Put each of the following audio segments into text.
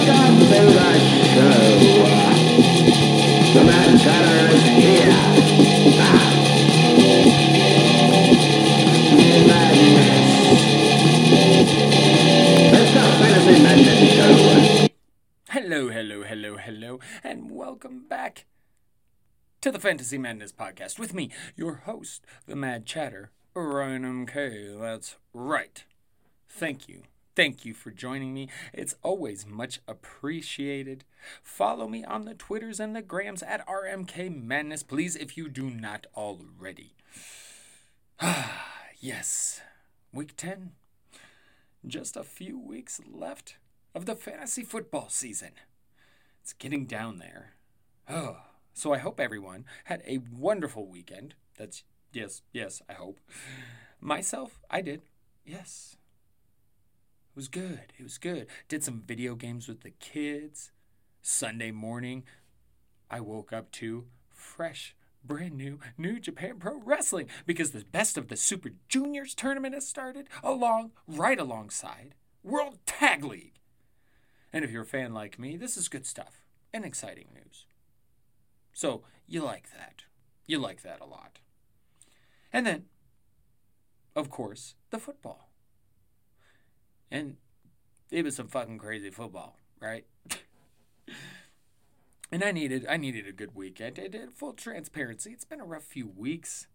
To the Fantasy Madness Show. Hello, hello, hello, hello, and welcome back to the Fantasy Madness Podcast with me, your host, the Mad Chatter, Ryan MK. That's right. Thank you. Thank you for joining me. It's always much appreciated. Follow me on the Twitters and the Grams at RMK Madness, please, if you do not already. Ah, yes. Week 10. Just a few weeks left of the fantasy football season. It's getting down there. Oh, so I hope everyone had a wonderful weekend. That's yes, yes, I hope. Myself, I did. Yes. Was good. It was good. Did some video games with the kids. Sunday morning, I woke up to fresh, brand new New Japan Pro Wrestling because the best of the Super Juniors tournament has started along right alongside World Tag League. And if you're a fan like me, this is good stuff and exciting news. So you like that. You like that a lot. And then, of course, the football. And it was some fucking crazy football, right? and I needed I needed a good weekend. I did full transparency. It's been a rough few weeks.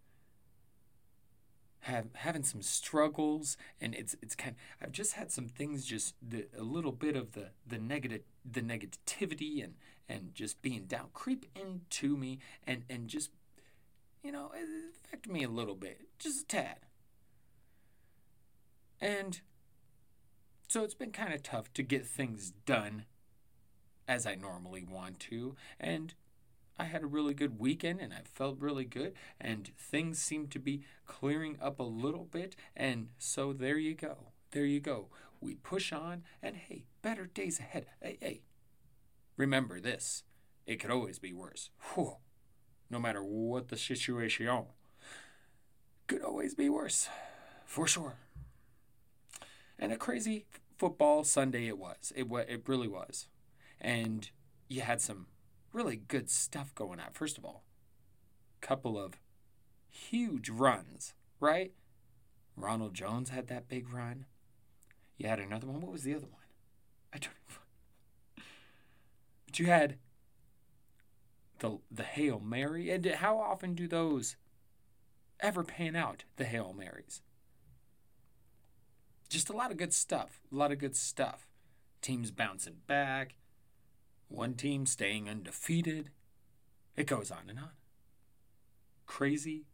Have having some struggles, and it's it's kind. I've just had some things, just the, a little bit of the the negative the negativity and and just being down creep into me, and and just you know it affected me a little bit, just a tad. And so it's been kind of tough to get things done as I normally want to. And I had a really good weekend and I felt really good. And things seem to be clearing up a little bit. And so there you go. There you go. We push on and hey, better days ahead. Hey, hey. Remember this it could always be worse. Whew. No matter what the situation, could always be worse. For sure. And a crazy football Sunday it was. It it really was. And you had some really good stuff going on. First of all, couple of huge runs, right? Ronald Jones had that big run. You had another one. What was the other one? I don't But you had the the Hail Mary. And how often do those ever pan out, the Hail Marys? Just a lot of good stuff. A lot of good stuff. Teams bouncing back. One team staying undefeated. It goes on and on. Crazy,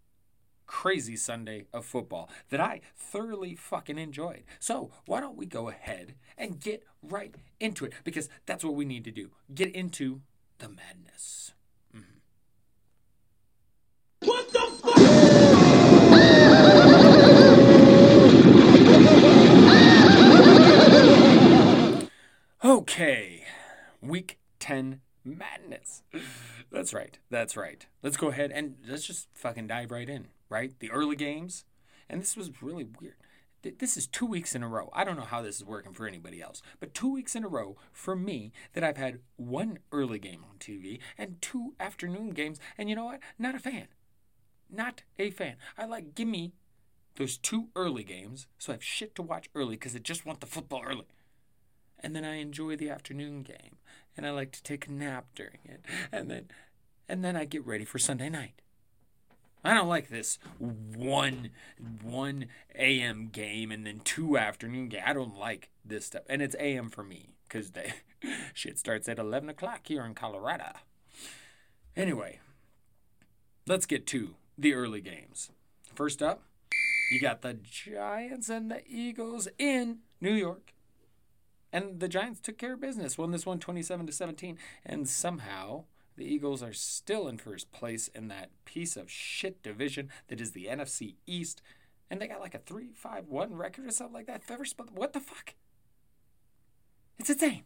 crazy Sunday of football that I thoroughly fucking enjoyed. So, why don't we go ahead and get right into it? Because that's what we need to do. Get into the madness. Okay, week 10 madness. That's right. That's right. Let's go ahead and let's just fucking dive right in, right? The early games. And this was really weird. This is two weeks in a row. I don't know how this is working for anybody else, but two weeks in a row for me that I've had one early game on TV and two afternoon games. And you know what? Not a fan. Not a fan. I like, give me those two early games so I have shit to watch early because I just want the football early and then I enjoy the afternoon game, and I like to take a nap during it, and then and then I get ready for Sunday night. I don't like this one one a.m. game and then two afternoon game. I don't like this stuff, and it's a.m. for me because the shit starts at eleven o'clock here in Colorado. Anyway, let's get to the early games. First up, you got the Giants and the Eagles in New York. And the Giants took care of business, won this one 27 to 17, and somehow the Eagles are still in first place in that piece of shit division that is the NFC East. And they got like a 3 5 1 record or something like that. First, what the fuck? It's insane.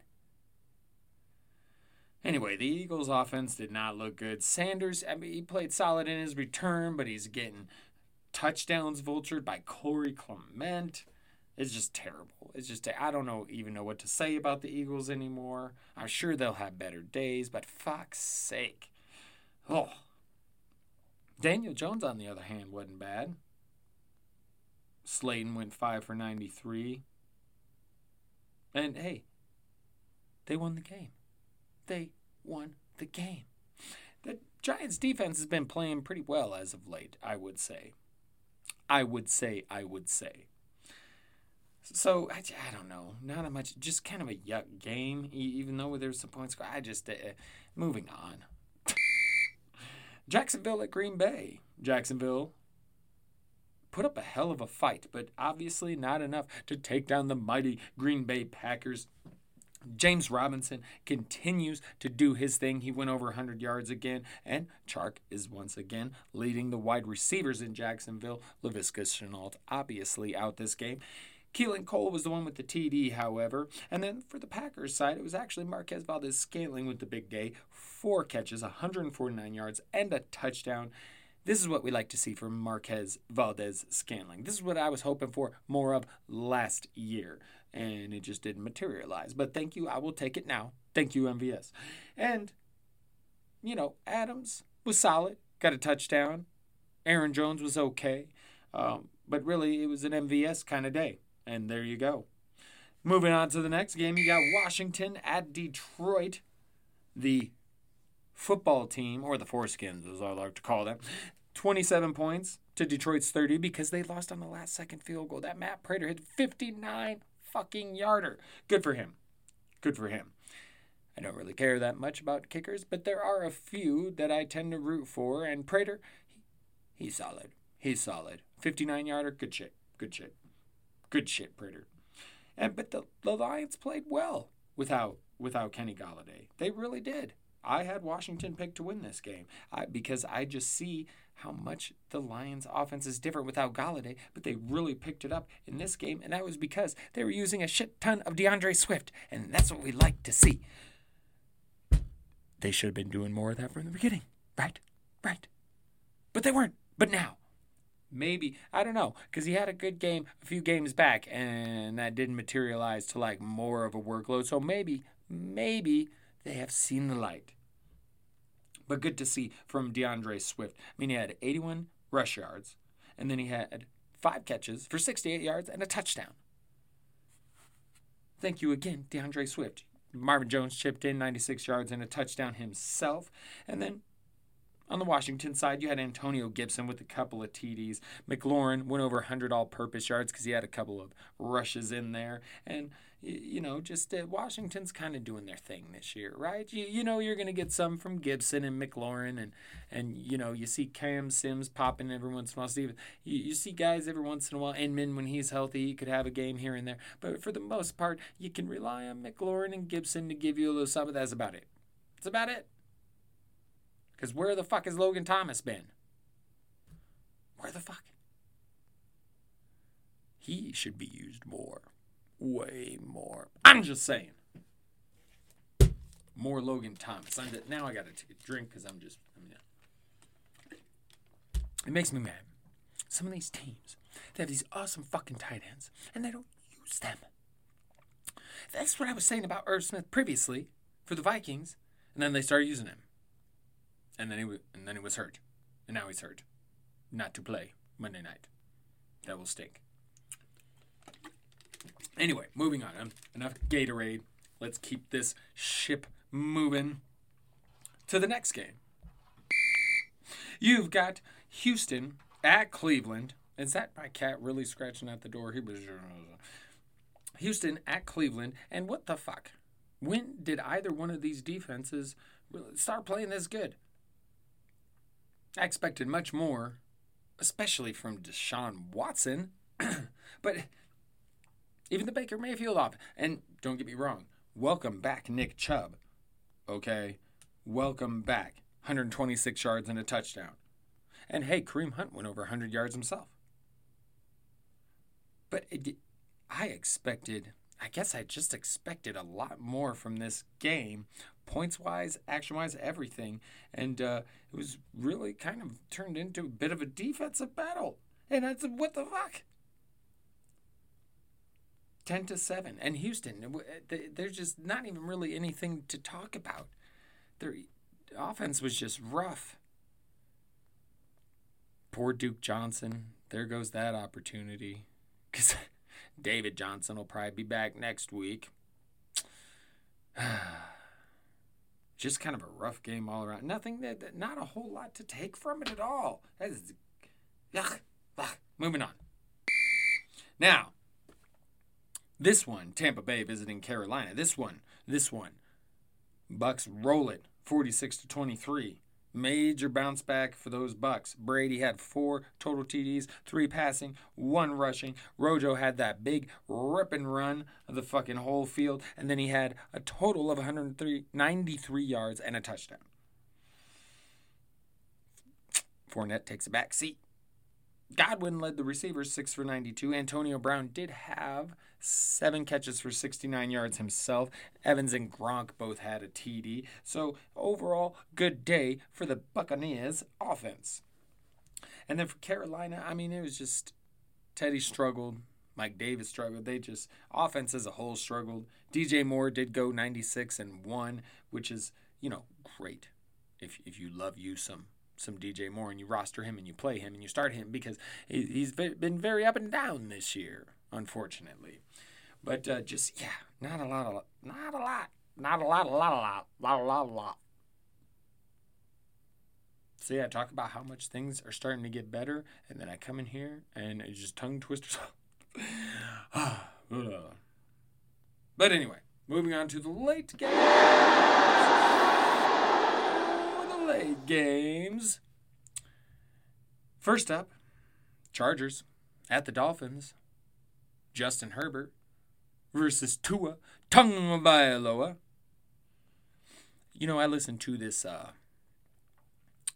Anyway, the Eagles' offense did not look good. Sanders, I mean, he played solid in his return, but he's getting touchdowns vultured by Corey Clement. It's just terrible. It's just I don't know even know what to say about the Eagles anymore. I'm sure they'll have better days, but fuck's sake. Oh. Daniel Jones on the other hand wasn't bad. Slayton went 5 for 93. And hey, they won the game. They won the game. The Giants defense has been playing pretty well as of late, I would say. I would say, I would say. So I, I don't know, not a much, just kind of a yuck game. Even though there's some points, I just uh, moving on. Jacksonville at Green Bay. Jacksonville put up a hell of a fight, but obviously not enough to take down the mighty Green Bay Packers. James Robinson continues to do his thing. He went over 100 yards again, and Chark is once again leading the wide receivers in Jacksonville. Laviska Shenault obviously out this game. Keelan Cole was the one with the TD, however. And then for the Packers side, it was actually Marquez Valdes-Scantling with the big day. Four catches, 149 yards, and a touchdown. This is what we like to see from Marquez Valdes-Scantling. This is what I was hoping for more of last year, and it just didn't materialize. But thank you. I will take it now. Thank you, MVS. And, you know, Adams was solid, got a touchdown. Aaron Jones was okay. Um, but really, it was an MVS kind of day. And there you go. Moving on to the next game, you got Washington at Detroit. The football team, or the Foreskins, as I like to call them, 27 points to Detroit's 30 because they lost on the last second field goal. That Matt Prater hit 59 fucking yarder. Good for him. Good for him. I don't really care that much about kickers, but there are a few that I tend to root for, and Prater, he, he's solid. He's solid. 59 yarder, good shit. Good shit. Good shit, Prater. And but the, the Lions played well without without Kenny Golladay. They really did. I had Washington picked to win this game I, because I just see how much the Lions' offense is different without Golladay, but they really picked it up in this game, and that was because they were using a shit ton of DeAndre Swift, and that's what we like to see. They should have been doing more of that from the beginning, right? Right. But they weren't. But now, maybe I don't know because he had a good game a few games back, and that didn't materialize to like more of a workload. So maybe, maybe they have seen the light. But good to see from DeAndre Swift. I mean, he had 81 rush yards, and then he had five catches for 68 yards and a touchdown. Thank you again, DeAndre Swift. Marvin Jones chipped in 96 yards and a touchdown himself. And then on the Washington side, you had Antonio Gibson with a couple of TDs. McLaurin went over 100 all purpose yards because he had a couple of rushes in there. And, you know, just uh, Washington's kind of doing their thing this year, right? You, you know, you're going to get some from Gibson and McLaurin. And, and, you know, you see Cam Sims popping every once in a while. Steve, you, you see guys every once in a while. Inman, when he's healthy, he could have a game here and there. But for the most part, you can rely on McLaurin and Gibson to give you a little something. That's about it. That's about it. Because where the fuck has Logan Thomas been? Where the fuck? He should be used more. Way more. I'm just saying. More Logan Thomas. I'm just, now I gotta take a drink because I'm just. I mean, it makes me mad. Some of these teams, they have these awesome fucking tight ends, and they don't use them. That's what I was saying about Irv Smith previously for the Vikings, and then they started using him and then he w- and then he was hurt, and now he's hurt, not to play Monday night. That will stink. Anyway, moving on. Um, enough Gatorade. Let's keep this ship moving to the next game. You've got Houston at Cleveland. Is that my cat really scratching at the door? He was. Houston at Cleveland, and what the fuck? When did either one of these defenses start playing this good? I expected much more, especially from Deshaun Watson. but even the Baker Mayfield off. And don't get me wrong, welcome back, Nick Chubb. Okay? Welcome back. 126 yards and a touchdown. And hey, Kareem Hunt went over 100 yards himself. But it, I expected, I guess I just expected a lot more from this game points wise, action wise, everything. And uh, it was really kind of turned into a bit of a defensive battle. And that's what the fuck? 10 to 7. And Houston, there's just not even really anything to talk about. Their offense was just rough. Poor Duke Johnson. There goes that opportunity. Because David Johnson will probably be back next week. just kind of a rough game all around. Nothing that, that- not a whole lot to take from it at all. That is, yuck, yuck. Moving on. Now, this one, Tampa Bay visiting Carolina. This one, this one, Bucks roll it, 46 to 23. Major bounce back for those Bucks. Brady had four total TDs, three passing, one rushing. Rojo had that big rip and run of the fucking whole field, and then he had a total of 193 yards and a touchdown. Fournette takes a back seat. Godwin led the receivers, 6 for 92. Antonio Brown did have seven catches for 69 yards himself. Evans and Gronk both had a TD. So, overall, good day for the Buccaneers offense. And then for Carolina, I mean, it was just Teddy struggled. Mike Davis struggled. They just, offense as a whole struggled. DJ Moore did go 96 and 1, which is, you know, great if, if you love you some some DJ Moore and you roster him and you play him and you start him because he's been very up and down this year, unfortunately. But uh, just yeah, not a lot, of, not a lot, not a lot, a lot, a lot, lot, a lot, a lot. See, I talk about how much things are starting to get better, and then I come in here and it's just tongue twisters. but anyway, moving on to the late games. Late games. First up, Chargers at the Dolphins. Justin Herbert versus Tua Tagovailoa. You know, I listened to this uh,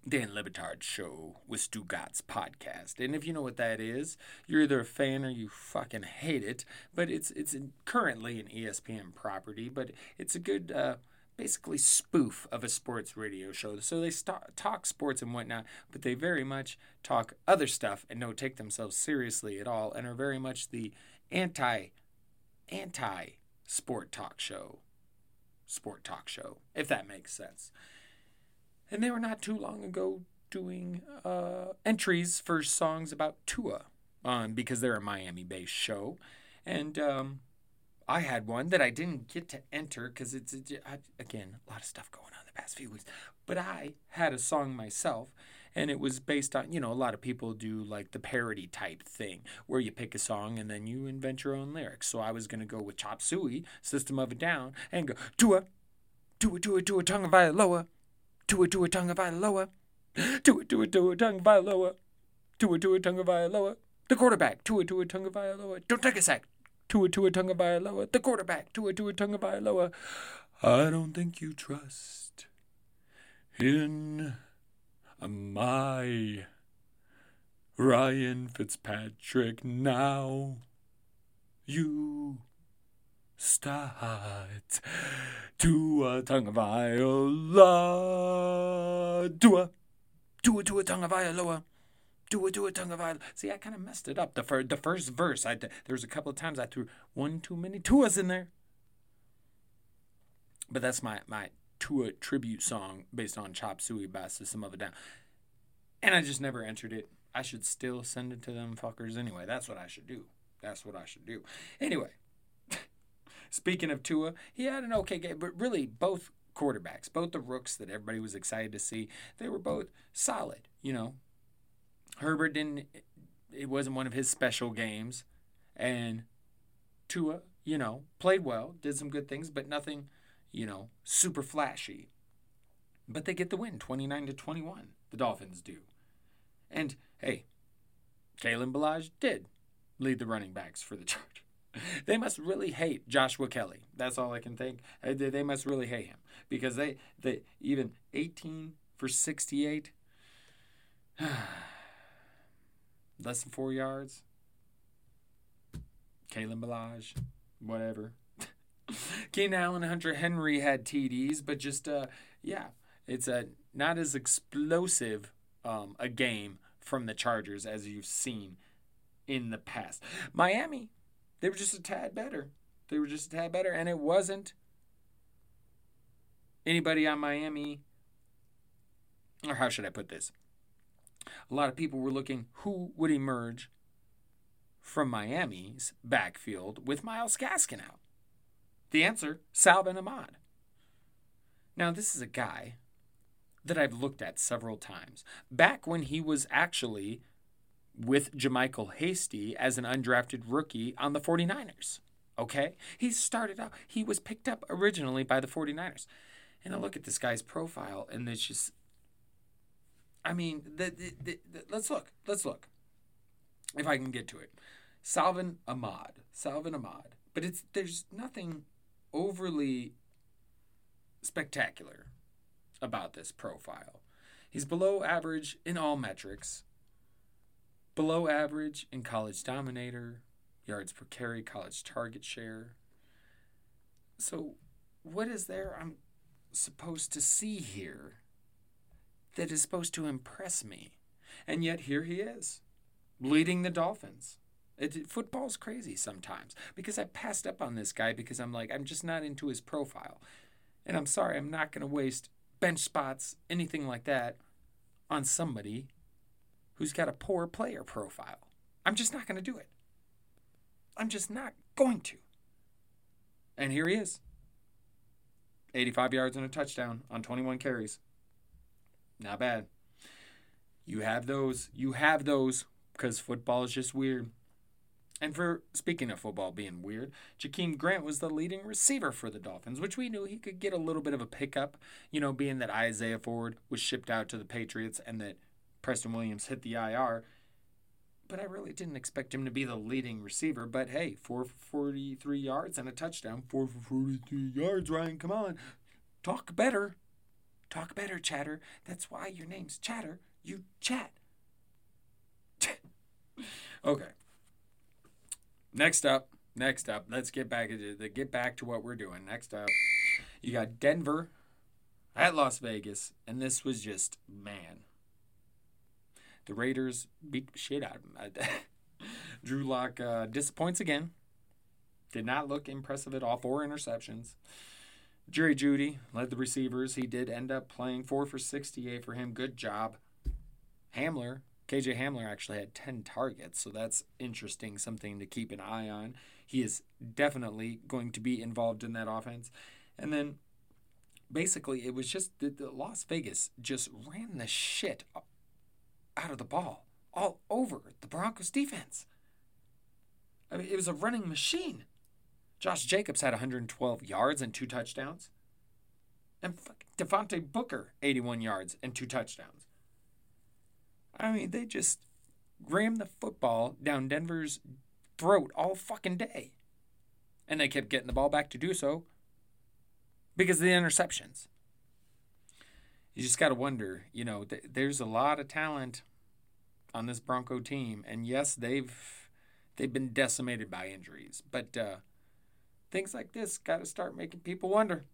Dan Le Batard show with Stugotz podcast, and if you know what that is, you're either a fan or you fucking hate it. But it's it's currently an ESPN property, but it's a good. Uh, basically spoof of a sports radio show. So they st- talk sports and whatnot, but they very much talk other stuff and don't take themselves seriously at all, and are very much the anti anti sport talk show, sport talk show, if that makes sense. And they were not too long ago doing uh, entries for songs about Tua, um, because they're a Miami-based show, and um, I had one that I didn't get to enter because it's it, I, again a lot of stuff going on the past few weeks. But I had a song myself, and it was based on you know a lot of people do like the parody type thing where you pick a song and then you invent your own lyrics. So I was gonna go with Chop Suey, System of a Down, and go Tua, Tua, Tua, Tua, Tongue of Iloa, Tua, Tua, Tongue of Iloa, Tua, Tua, Tua, Tongue of Iloa, Tua, Tua, Tongue of Iloa. The quarterback, Tua, Tua, Tongue of Iloa. Don't take a sack. Tua Tua Tunga Vailoa, the quarterback, Tua Tua Tunga Vailoa. I don't think you trust in uh, my Ryan Fitzpatrick now. You start Tua Tunga Viola. Tua, Tua Tua Tunga Vailoa do it, do it, tongue of Ireland. See, I kind of messed it up. The, fir- the first verse, I there was a couple of times I threw one too many tuas in there. But that's my my Tua tribute song based on Chop Suey by System of a Down. And I just never entered it. I should still send it to them fuckers anyway. That's what I should do. That's what I should do. Anyway, speaking of Tua, he had an okay game, but really both quarterbacks, both the rooks that everybody was excited to see, they were both solid, you know, Herbert didn't. It wasn't one of his special games, and Tua, you know, played well, did some good things, but nothing, you know, super flashy. But they get the win, twenty nine to twenty one. The Dolphins do, and hey, Kalen Ballage did lead the running backs for the Chargers. They must really hate Joshua Kelley. That's all I can think. They must really hate him because they they even eighteen for sixty eight. less than four yards. Kalen Ballage, whatever. Keenan Allen, Hunter Henry had TDs, but just uh, yeah, it's a not as explosive um, a game from the Chargers as you've seen in the past. Miami, They were just a tad better. They were just a tad better, and it wasn't anybody on Miami. Or how should I put this? A lot of people were looking who would emerge from Miami's backfield with Myles Gaskin out. The answer Salvon Ahmed. Now, this is a guy that I've looked at several times. Back when he was actually with JaMycal Hasty as an undrafted rookie on the 49ers. Okay? He started out, he was picked up originally by the 49ers. And I look at this guy's profile and it's just, I mean, the, the, the, let's look. Let's look. If I can get to it. Salvon Ahmed. Salvon Ahmed. But it's there's nothing overly spectacular about this profile. He's below average in all metrics, below average in college dominator, yards per carry, college target share. So, what is there I'm supposed to see here that is supposed to impress me? And yet, here he is, leading the Dolphins. It, football's crazy sometimes because I passed up on this guy because I'm like, I'm just not into his profile. And I'm sorry, I'm not going to waste bench spots, anything like that, on somebody who's got a poor player profile. I'm just not going to do it. I'm just not going to. And here he is 85 yards and a touchdown on 21 carries. Not bad. You have those. You have those because football is just weird. And for speaking of football being weird, Jakeem Grant was the leading receiver for the Dolphins, which we knew he could get a little bit of a pickup, you know, being that Isaiah Ford was shipped out to the Patriots and that Preston Williams hit the IR. But I really didn't expect him to be the leading receiver. But hey, 443 yards and a touchdown. 4 for 43 yards, Ryan. Come on. Talk better. Talk better, Chatter. That's why your name's Chatter. You chat. okay. Next up, next up, let's get back to get back to what we're doing. Next up, you got Denver at Las Vegas, and this was just man. The Raiders beat the shit out of them. Drew Lock uh, disappoints again. Did not look impressive at all. Four interceptions. Jerry Jeudy led the receivers. He did end up playing four for 68 for him. Good job. Hamler KJ Hamler actually had 10 targets, so that's interesting, something to keep an eye on. He is definitely going to be involved in that offense. And then basically, it was just the, the Las Vegas just ran the shit out of the ball all over the Broncos defense. I mean, it was a running machine. Josh Jacobs had 112 yards and two touchdowns. And Devontae Booker, 81 yards and two touchdowns. I mean, they just rammed the football down Denver's throat all fucking day. And they kept getting the ball back to do so because of the interceptions. You just got to wonder, you know, th- there's a lot of talent on this Bronco team, and yes, they've they've been decimated by injuries, but uh, things like this got to start making people wonder.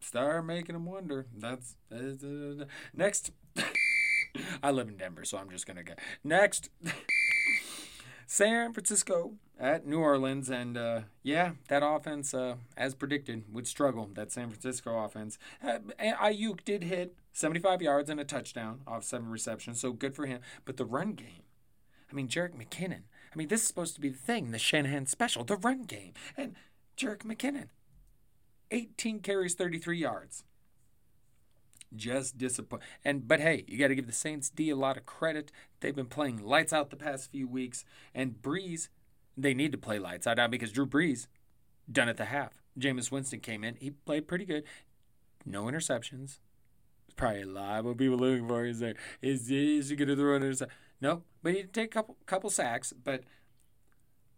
Start making them wonder. That's uh, next. I live in Denver, so I'm just gonna go next. San Francisco at New Orleans, and uh, yeah, that offense, uh, as predicted, would struggle. That San Francisco offense. Uh, Aiyuk did hit 75 yards and a touchdown off seven receptions, so good for him. But the run game, I mean, Jerick McKinnon. I mean, this is supposed to be the thing, the Shanahan special, the run game, and Jerick McKinnon, 18 carries, 33 yards just disappoint. And but hey, you got to give the Saints D a lot of credit. They've been playing lights out the past few weeks, and Brees, they need to play lights out now because Drew Brees done at the half. Jameis Winston came in, he played pretty good, no interceptions. Probably a lot of people looking for is there is is he gonna throw an interception? No, but he did take a couple couple sacks, but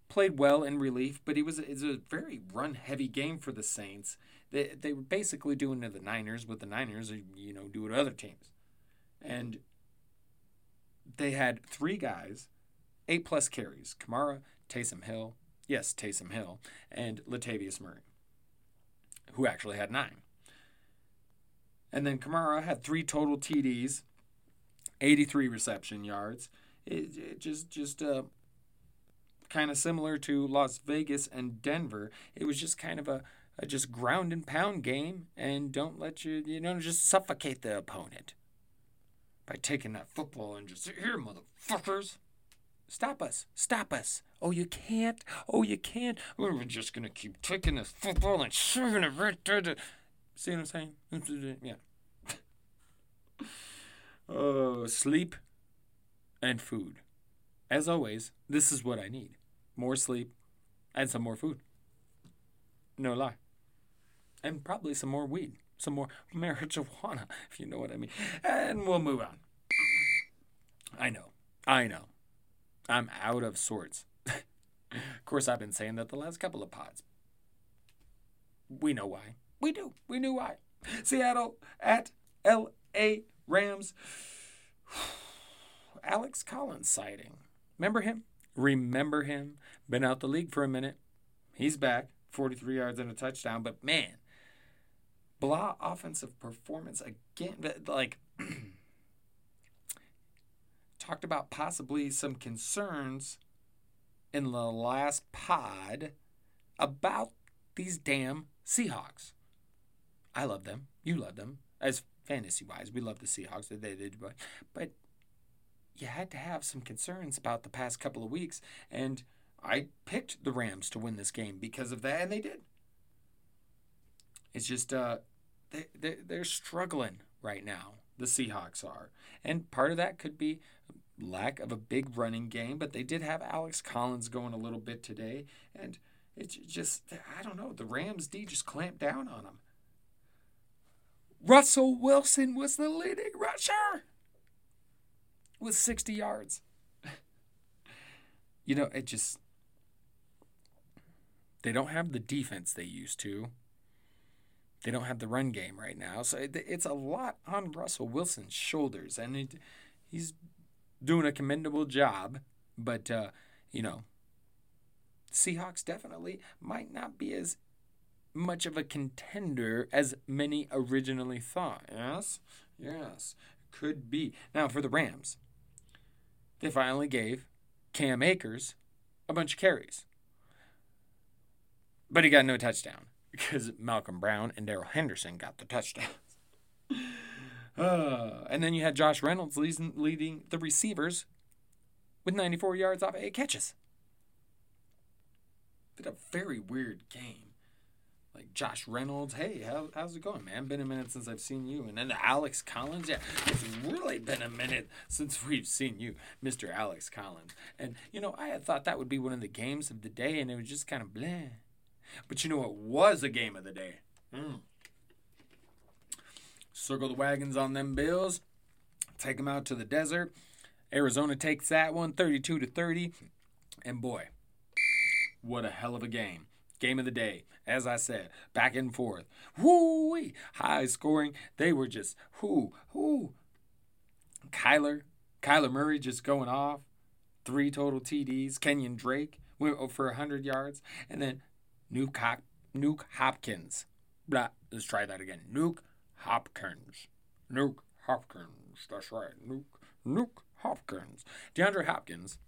played well in relief. But he was it's a very run heavy game for the Saints they they were basically doing to the Niners what the Niners you know do to other teams, and they had three guys, eight plus carries: Kamara, Taysom Hill, yes Taysom Hill, and Latavius Murray, who actually had nine. And then Kamara had three total TDs, 83 reception yards. It, it just just uh, kind of similar to Las Vegas and Denver. It was just kind of a, a just ground and pound game, and don't let you you know just suffocate the opponent by taking that football and just here, motherfuckers. Stop us. Stop us. Oh, you can't. Oh, you can't. We're just going to keep taking this football and shoving it right there. To... See what I'm saying? Yeah. Oh, sleep and food. As always, this is what I need more sleep and some more food. No lie. And probably some more weed, some more marijuana, if you know what I mean. And we'll move on. I know. I know. I'm out of sorts. of course, I've been saying that the last couple of pods. We know why. We do. We knew why. Seattle at L.A. Rams. Alex Collins sighting. Remember him? Remember him? Been out the league for a minute. He's back. 43 yards and a touchdown. But man, blah offensive performance again. Like, talked about possibly some concerns in the last pod about these damn Seahawks. I love them. You love them. As fantasy wise, we love the Seahawks. They, they, but you had to have some concerns about the past couple of weeks. And I picked the Rams to win this game because of that, and they did. It's just uh, they, they, they're struggling right now. The Seahawks are. And part of that could be lack of a big running game, but they did have Alex Collins going a little bit today. And it's just, I don't know, the Rams D just clamped down on them. Russell Wilson was the leading rusher with 60 yards. you know, it just, they don't have the defense they used to. They don't have the run game right now. So it's a lot on Russell Wilson's shoulders. And it, he's doing a commendable job. But, uh, you know, Seahawks definitely might not be as much of a contender as many originally thought. Yes? Yes. Could be. Now, for the Rams, they finally gave Cam Akers a bunch of carries. But he got no touchdown because Malcolm Brown and Darrell Henderson got the touchdowns. Uh, and then you had Josh Reynolds leading, the receivers with 94 yards off eight catches. Did a very weird game. Like Josh Reynolds, hey, how, how's it going, man? Been a minute since I've seen you. And then Alex Collins, yeah, it's really been a minute since we've seen you, Mr. Alex Collins. And, you know, I had thought that would be one of the games of the day, and it was just kind of blah. But you know, it was a game of the day. Mm. Circle the wagons on them Bills. Take them out to the desert. Arizona takes that one 32 to 30. And boy, what a hell of a game. Game of the day, as I said, back and forth. Whoo! High scoring. They were just whoo, whoo. Kyler, Kyler Murray just going off. Three total TDs. Kenyan Drake went for 100 yards. And then Nuke, Hop- Nuke Hopkins. Blah, let's try that again. Nuke Hopkins. Nuke Hopkins. That's right. Nuke, Nuke Hopkins. DeAndre Hopkins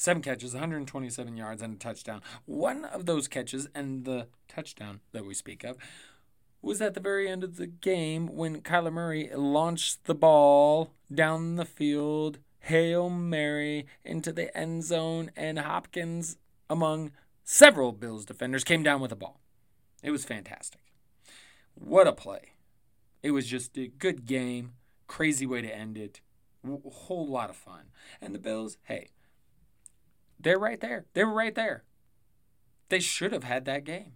Seven catches, 127 yards, and a touchdown. One of those catches and the touchdown that we speak of was at the very end of the game when Kyler Murray launched the ball down the field, Hail Mary, into the end zone, and Hopkins, among several Bills defenders, came down with the ball. It was fantastic. What a play. It was just a good game, crazy way to end it, a whole lot of fun. And the Bills, hey, they're right there. They were right there. They should have had that game.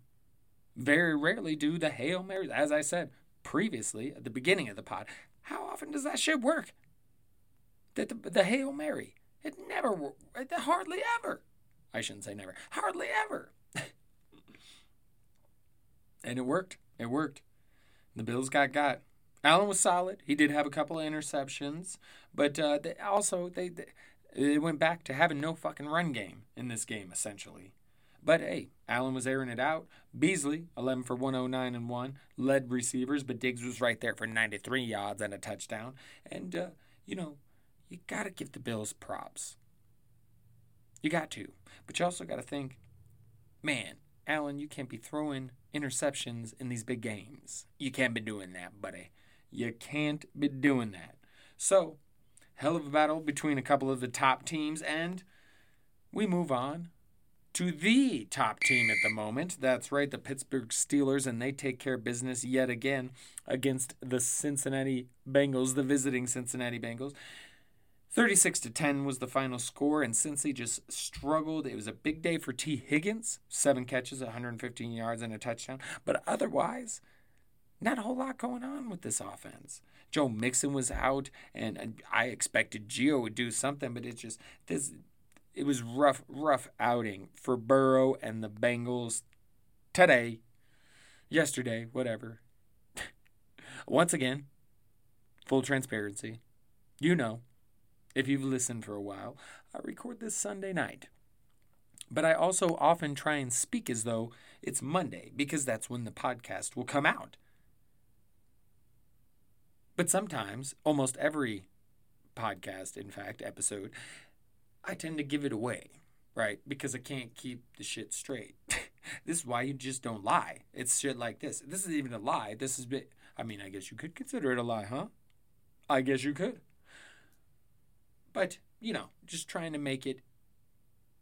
Very rarely do the Hail Marys, as I said previously at the beginning of the pod. How often does that shit work? The, the, the Hail Mary. It never, it hardly ever. I shouldn't say never. Hardly ever. and it worked. It worked. The Bills got got. Allen was solid. He did have a couple of interceptions, but uh, they also they, they it went back to having no fucking run game in this game, essentially. But hey, Allen was airing it out. Beasley, 11 for 109 and 1, led receivers, but Diggs was right there for 93 yards and a touchdown. And, uh, you know, you got to give the Bills props. You got to. But you also got to think, man, Allen, you can't be throwing interceptions in these big games. You can't be doing that, buddy. You can't be doing that. So, hell of a battle between a couple of the top teams, and we move on to the top team at the moment. That's right, the Pittsburgh Steelers, and they take care of business yet again against the Cincinnati Bengals, the visiting Cincinnati Bengals. 36 to 10 was the final score, and Cincy just struggled. It was a big day for Tee Higgins, seven catches, 115 yards, and a touchdown. But otherwise, not a whole lot going on with this offense. Joe Mixon was out, and uh, I expected Gio would do something, but it's just this. It was rough, rough outing for Burrow and the Bengals today, yesterday, whatever. Once again, full transparency. You know, if you've listened for a while, I record this Sunday night. But I also often try and speak as though it's Monday because that's when the podcast will come out. But sometimes, almost every podcast, in fact, episode, I tend to give it away, right? Because I can't keep the shit straight. this is why you just don't lie. It's shit like this. This isn't even a lie. This is bit. I mean, I guess you could consider it a lie, huh? I guess you could. But, you know, just trying to make it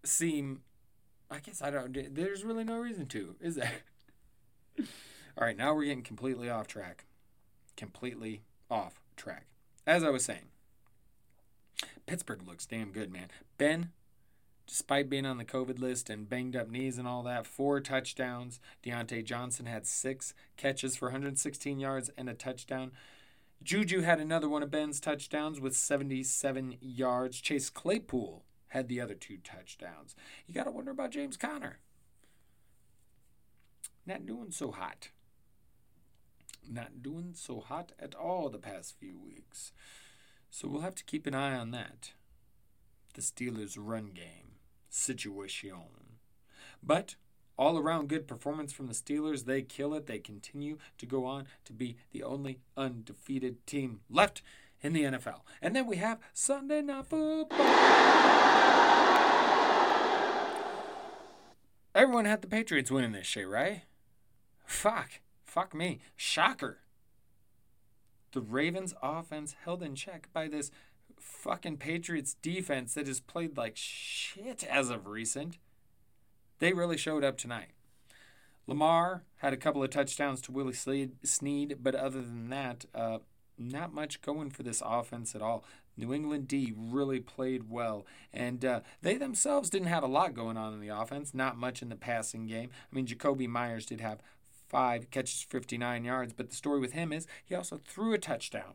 seem I guess I don't there's really no reason to, is there? All right, now we're getting completely off track. Completely off track. As I was saying, Pittsburgh looks damn good, man. Ben, despite being on the COVID list and banged up knees and all that, four touchdowns. Diontae Johnson had six catches for 116 yards and a touchdown. Juju had another one of Ben's touchdowns with 77 yards. Chase Claypool had the other two touchdowns. You got to wonder about James Conner. Not doing so hot. Not doing so hot at all the past few weeks. So we'll have to keep an eye on that. The Steelers' run game situation. But all around good performance from the Steelers. They kill it. They continue to go on to be the only undefeated team left in the NFL. And then we have Sunday Night Football. Everyone had the Patriots winning this shit, right? Fuck. Fuck me. Shocker. The Ravens offense held in check by this fucking Patriots defense that has played like shit as of recent. They really showed up tonight. Lamar had a couple of touchdowns to Willie Snead, but other than that, uh, not much going for this offense at all. New England D really played well, and uh, they themselves didn't have a lot going on in the offense, not much in the passing game. I mean, Jakobi Meyers did have five catches, 59 yards, but the story with him is he also threw a touchdown.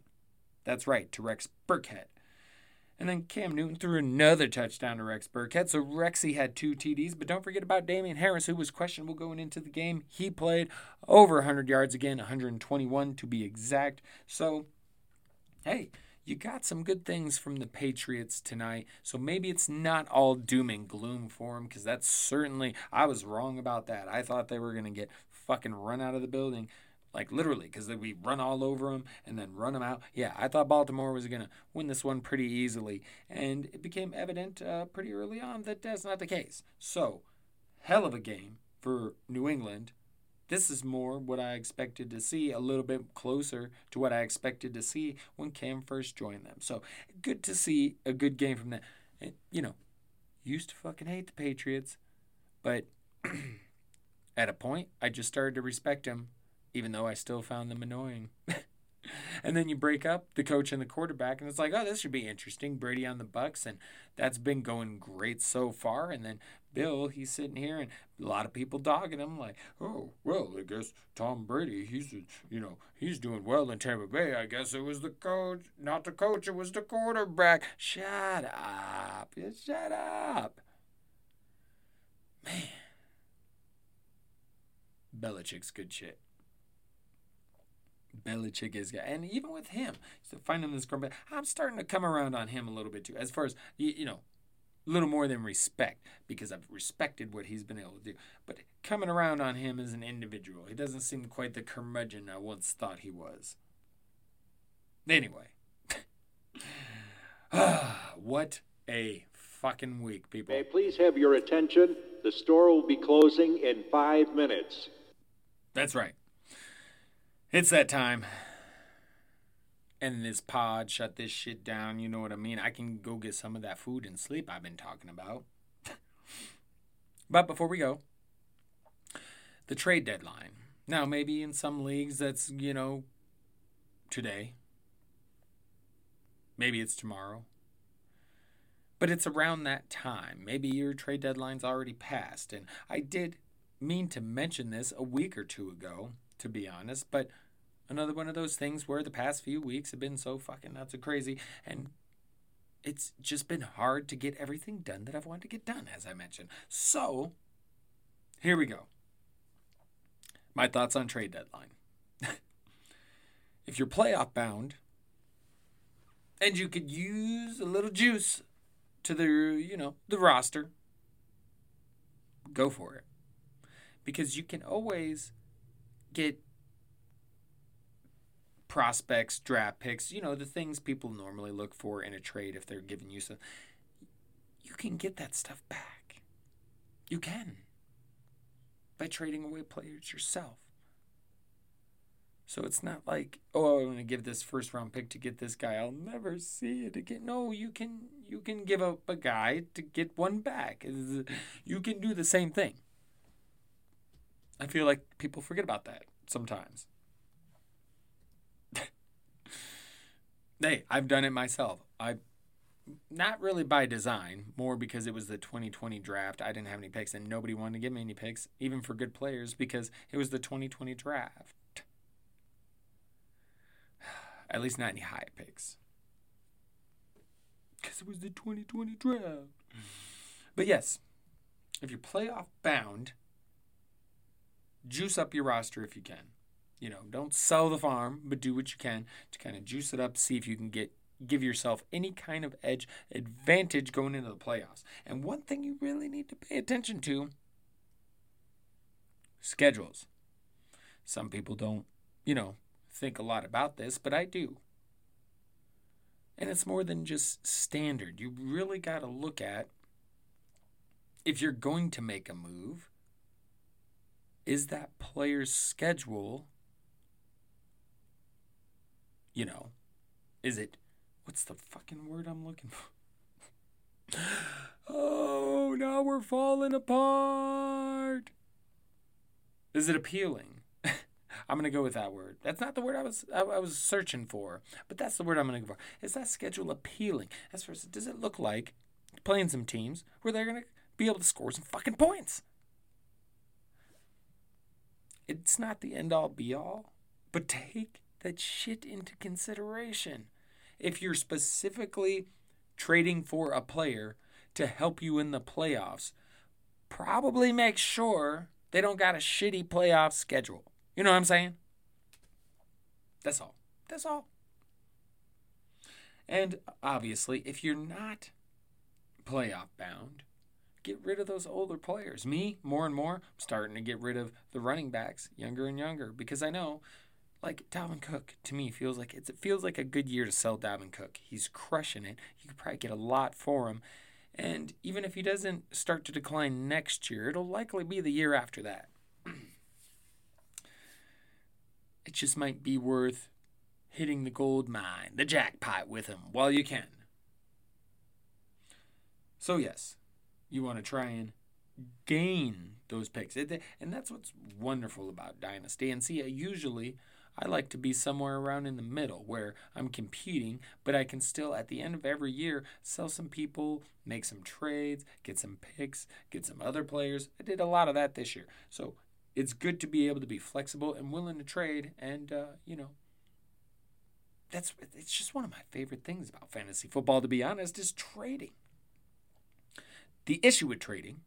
That's right, to Rex Burkhead. And then Cam Newton threw another touchdown to Rex Burkhead. So Rexy had two TDs. But don't forget about Damien Harris, who was questionable going into the game. He played over 100 yards again, 121 to be exact. So, hey, you got some good things from the Patriots tonight. So maybe it's not all doom and gloom for them because that's certainly, I was wrong about that. I thought they were going to get fucking run out of the building like literally, because we run all over them and then run them out. Yeah, I thought Baltimore was going to win this one pretty easily, and it became evident uh, pretty early on that that's not the case. So, hell of a game for New England. This is more what I expected to see, a little bit closer to what I expected to see when Cam first joined them. So, good to see a good game from them. You know, used to fucking hate the Patriots, but at a point, I just started to respect him, even though I still found them annoying. and then you break up the coach and the quarterback, and it's like, oh, this should be interesting. Brady on the Bucks, and that's been going great so far. And then Bill, he's sitting here, and a lot of people dogging him, like, oh, well, I guess Tom Brady, he's, you know, he's doing well in Tampa Bay. I guess it was the coach, not the coach, it was the quarterback. Shut up, shut up, man. Belichick's good shit. Belichick is, good. and even with him, so finding this grumpy, I'm starting to come around on him a little bit too, as far as you, you know, a little more than respect because I've respected what he's been able to do. But coming around on him as an individual, he doesn't seem quite the curmudgeon I once thought he was. Anyway, what a fucking week, people. May I please have your attention? The store will be closing in five minutes. That's right. It's that time. And this pod shut this shit down. You know what I mean? I can go get some of that food and sleep I've been talking about. but before we go, the trade deadline. Now, maybe in some leagues that's, you know, today. Maybe it's tomorrow. But it's around that time. Maybe your trade deadline's already passed. And I did mean to mention this a week or two ago, to be honest, but another one of those things where the past few weeks have been so fucking nuts and crazy and it's just been hard to get everything done that I've wanted to get done, as I mentioned. So, here we go. My thoughts on trade deadline. if you're playoff bound and you could use a little juice to the, you know, the roster, go for it. Because you can always get prospects, draft picks, you know, the things people normally look for in a trade if they're giving you some. You can get that stuff back. You can. By trading away players yourself. So it's not like, oh, I'm going to give this first round pick to get this guy. I'll never see it again. No, you can you can give up a guy to get one back. You can do the same thing. I feel like people forget about that sometimes. hey, I've done it myself. I not really by design, more because it was the 2020 draft. I didn't have any picks and nobody wanted to give me any picks, even for good players, because it was the 2020 draft. At least not any high picks. Because it was the 2020 draft. But yes, if you're playoff bound, juice up your roster if you can. You know, don't sell the farm, but do what you can to kind of juice it up, see if you can get give yourself any kind of edge advantage going into the playoffs. And one thing you really need to pay attention to schedules. Some people don't, you know, think a lot about this, but I do. And it's more than just standard. You really got to look at if you're going to make a move, is that player's schedule, you know, is it, what's the fucking word I'm looking for? oh, now we're falling apart. Is it appealing? I'm gonna go with that word. That's not the word I was I, I, was searching for, but that's the word I'm gonna go for. Is that schedule appealing? As far as does it look like playing some teams where they're gonna be able to score some fucking points? It's not the end all be all, but take that shit into consideration. If you're specifically trading for a player to help you in the playoffs, probably make sure they don't got a shitty playoff schedule. You know what I'm saying? That's all. That's all. And obviously, if you're not playoff bound, get rid of those older players. Me, more and more, I'm starting to get rid of the running backs, younger and younger, because I know, like Dalvin Cook, to me feels like it feels like a good year to sell Dalvin Cook. He's crushing it. You could probably get a lot for him, and even if he doesn't start to decline next year, it'll likely be the year after that. it just might be worth hitting the gold mine, the jackpot with him while you can. So yes, you want to try and gain those picks. And that's what's wonderful about Dynasty. And see, usually I like to be somewhere around in the middle where I'm competing, but I can still, at the end of every year, sell some people, make some trades, get some picks, get some other players. I did a lot of that this year. So it's good to be able to be flexible and willing to trade. And, uh, you know, that's it's just one of my favorite things about fantasy football, to be honest, is trading. The issue with trading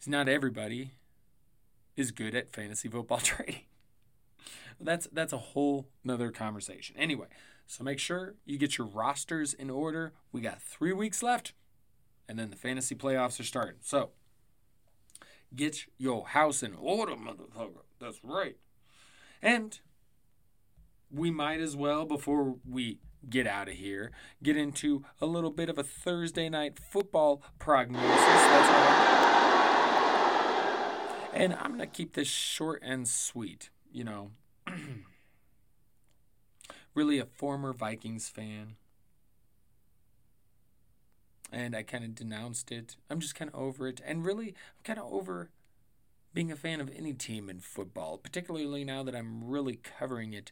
is not everybody is good at fantasy football trading. That's that's a whole nother conversation. Anyway, so make sure you get your rosters in order. We got three weeks left, and then the fantasy playoffs are starting. So get your house in order, motherfucker. That's right. And we might as well, before we get out of here, get into a little bit of a Thursday night football prognosis. And I'm going to keep this short and sweet. You know, really a former Vikings fan. And I kind of denounced it. I'm just kind of over it. And really, I'm kind of over being a fan of any team in football, particularly now that I'm really covering it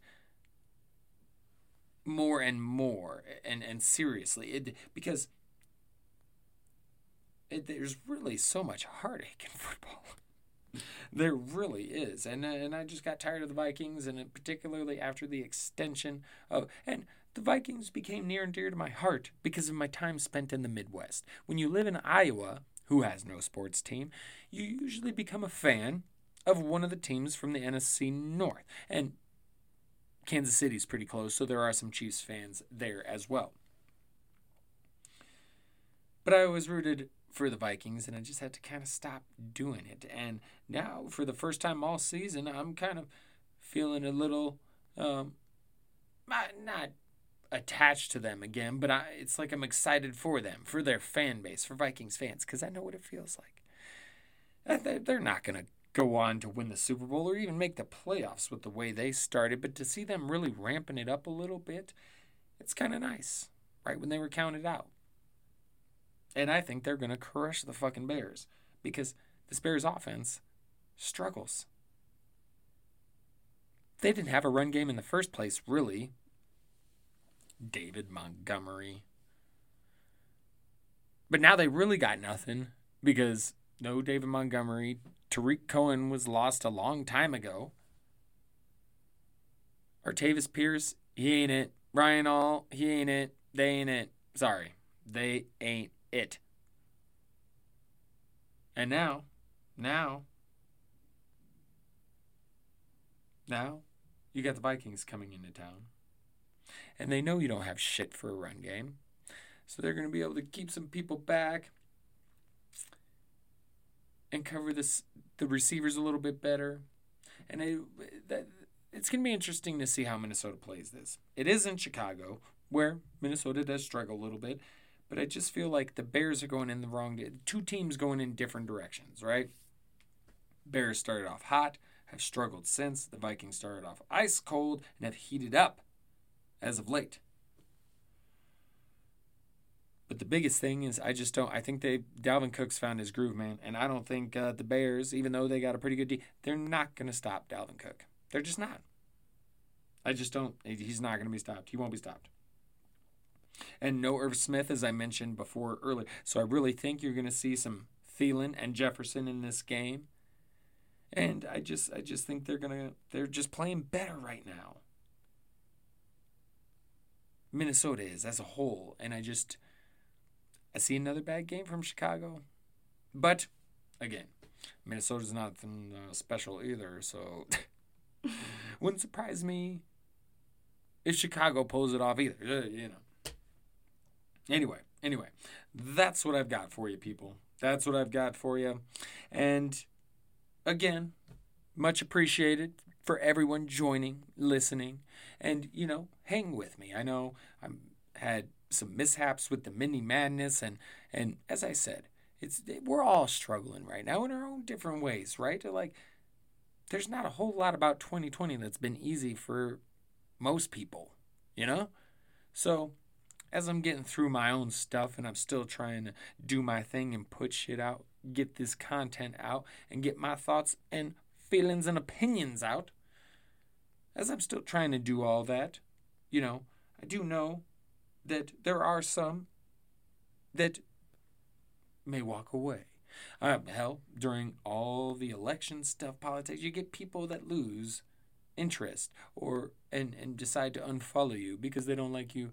more and more and, and seriously. It, because it, there's really so much heartache in football. there really is. And, uh, and I just got tired of the Vikings, and uh, particularly after the extension of. And the Vikings became near and dear to my heart because of my time spent in the Midwest. When you live in Iowa, who has no sports team, you usually become a fan of one of the teams from the NFC North. And Kansas City's pretty close, so there are some Chiefs fans there as well. But I was rooted for the Vikings, and I just had to kind of stop doing it. And now, for the first time all season, I'm kind of feeling a little, um, not attached to them again, but I, it's like I'm excited for them, for their fan base, for Vikings fans, because I know what it feels like. They're not going to go on to win the Super Bowl or even make the playoffs with the way they started, but to see them really ramping it up a little bit, it's kind of nice, right when they were counted out. And I think they're going to crush the fucking Bears because this Bears offense struggles. They didn't have a run game in the first place, really. David Montgomery. But now they really got nothing because no David Montgomery. Tarik Cohen was lost a long time ago. Artavis Pierce, he ain't it. Ryan Nall, he ain't it. They ain't it. Sorry. They ain't it. And now, now, now, you got the Vikings coming into town and they know you don't have shit for a run game. So they're going to be able to keep some people back and cover this the receivers a little bit better. And that, it's going to be interesting to see how Minnesota plays this. It is in Chicago, where Minnesota does struggle a little bit, but I just feel like the Bears are going in the wrong. Two teams going in different directions, right? Bears started off hot, have struggled since. The Vikings started off ice cold and have heated up as of late. But the biggest thing is, I just don't. I think they Dalvin Cook's found his groove, man, and I don't think uh, the Bears, even though they got a pretty good D, they're not going to stop Dalvin Cook. They're just not. I just don't. He's not going to be stopped. He won't be stopped. And no Irv Smith, as I mentioned before earlier. So I really think you're going to see some Thielen and Jefferson in this game. And I just, I just think they're gonna, they're just playing better right now. Minnesota is as a whole. And I just, I see another bad game from Chicago. But again, Minnesota's nothing uh, special either. So wouldn't surprise me if Chicago pulls it off either. Uh, you know. Anyway, anyway, that's what I've got for you, people. That's what I've got for you. And again, much appreciated for everyone joining, listening, and you know, hang with me. I know I had some mishaps with the mini madness, and and as I said, it's we're all struggling right now in our own different ways, right? Like, there's not a whole lot about 2020 that's been easy for most people, you know. So, as I'm getting through my own stuff, and I'm still trying to do my thing and put shit out, get this content out, and get my thoughts and feelings and opinions out. As I'm still trying to do all that, you know, I do know that there are some that may walk away. Uh, hell, during all the election stuff, politics, you get people that lose interest or and and decide to unfollow you because they don't like you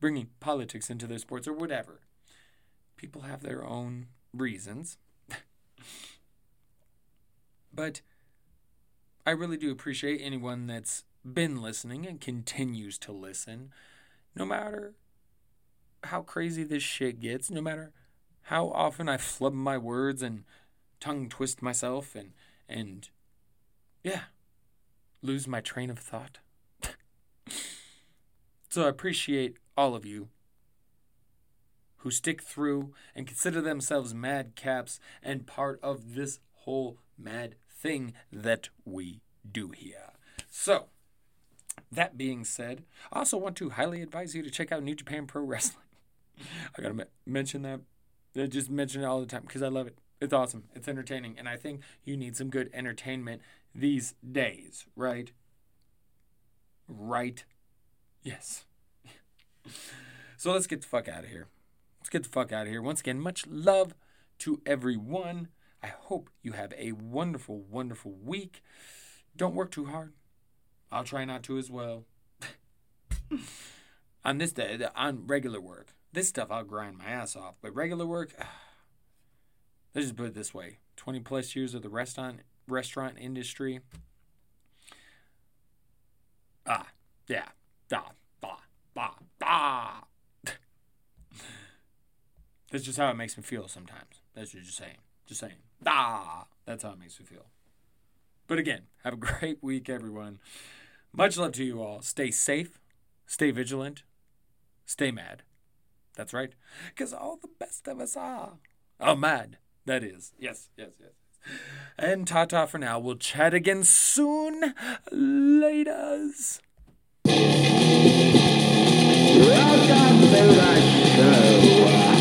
bringing politics into their sports or whatever. People have their own reasons. but I really do appreciate anyone that's been listening and continues to listen, no matter how crazy this shit gets, no matter how often I flub my words and tongue twist myself and and yeah, lose my train of thought. So I appreciate all of you who stick through and consider themselves mad caps and part of this whole mad thing that we do here. So, that being said, I also want to highly advise you to check out New Japan Pro Wrestling. I gotta me- mention that. I just mention it all the time because I love it. It's awesome. It's entertaining, and I think you need some good entertainment these days, right? Right? Yes. so let's get the fuck out of here. Let's get the fuck out of here. Once again, much love to everyone. I hope you have a wonderful, wonderful week. Don't work too hard. I'll try not to as well. on this day, on regular work, this stuff I'll grind my ass off. But regular work, let's just put it this way: twenty plus years of the restaurant restaurant industry. Ah, yeah, da, da, da, da. That's just how it makes me feel sometimes. That's just saying. Just saying. Da. that's how it makes me feel. But again, have a great week, everyone. Much love to you all. Stay safe, stay vigilant, stay mad. That's right. Because all the best of us are. Oh, mad. That is. Yes, yes, yes. And ta ta for now. We'll chat again soon. Laters. Welcome to the show.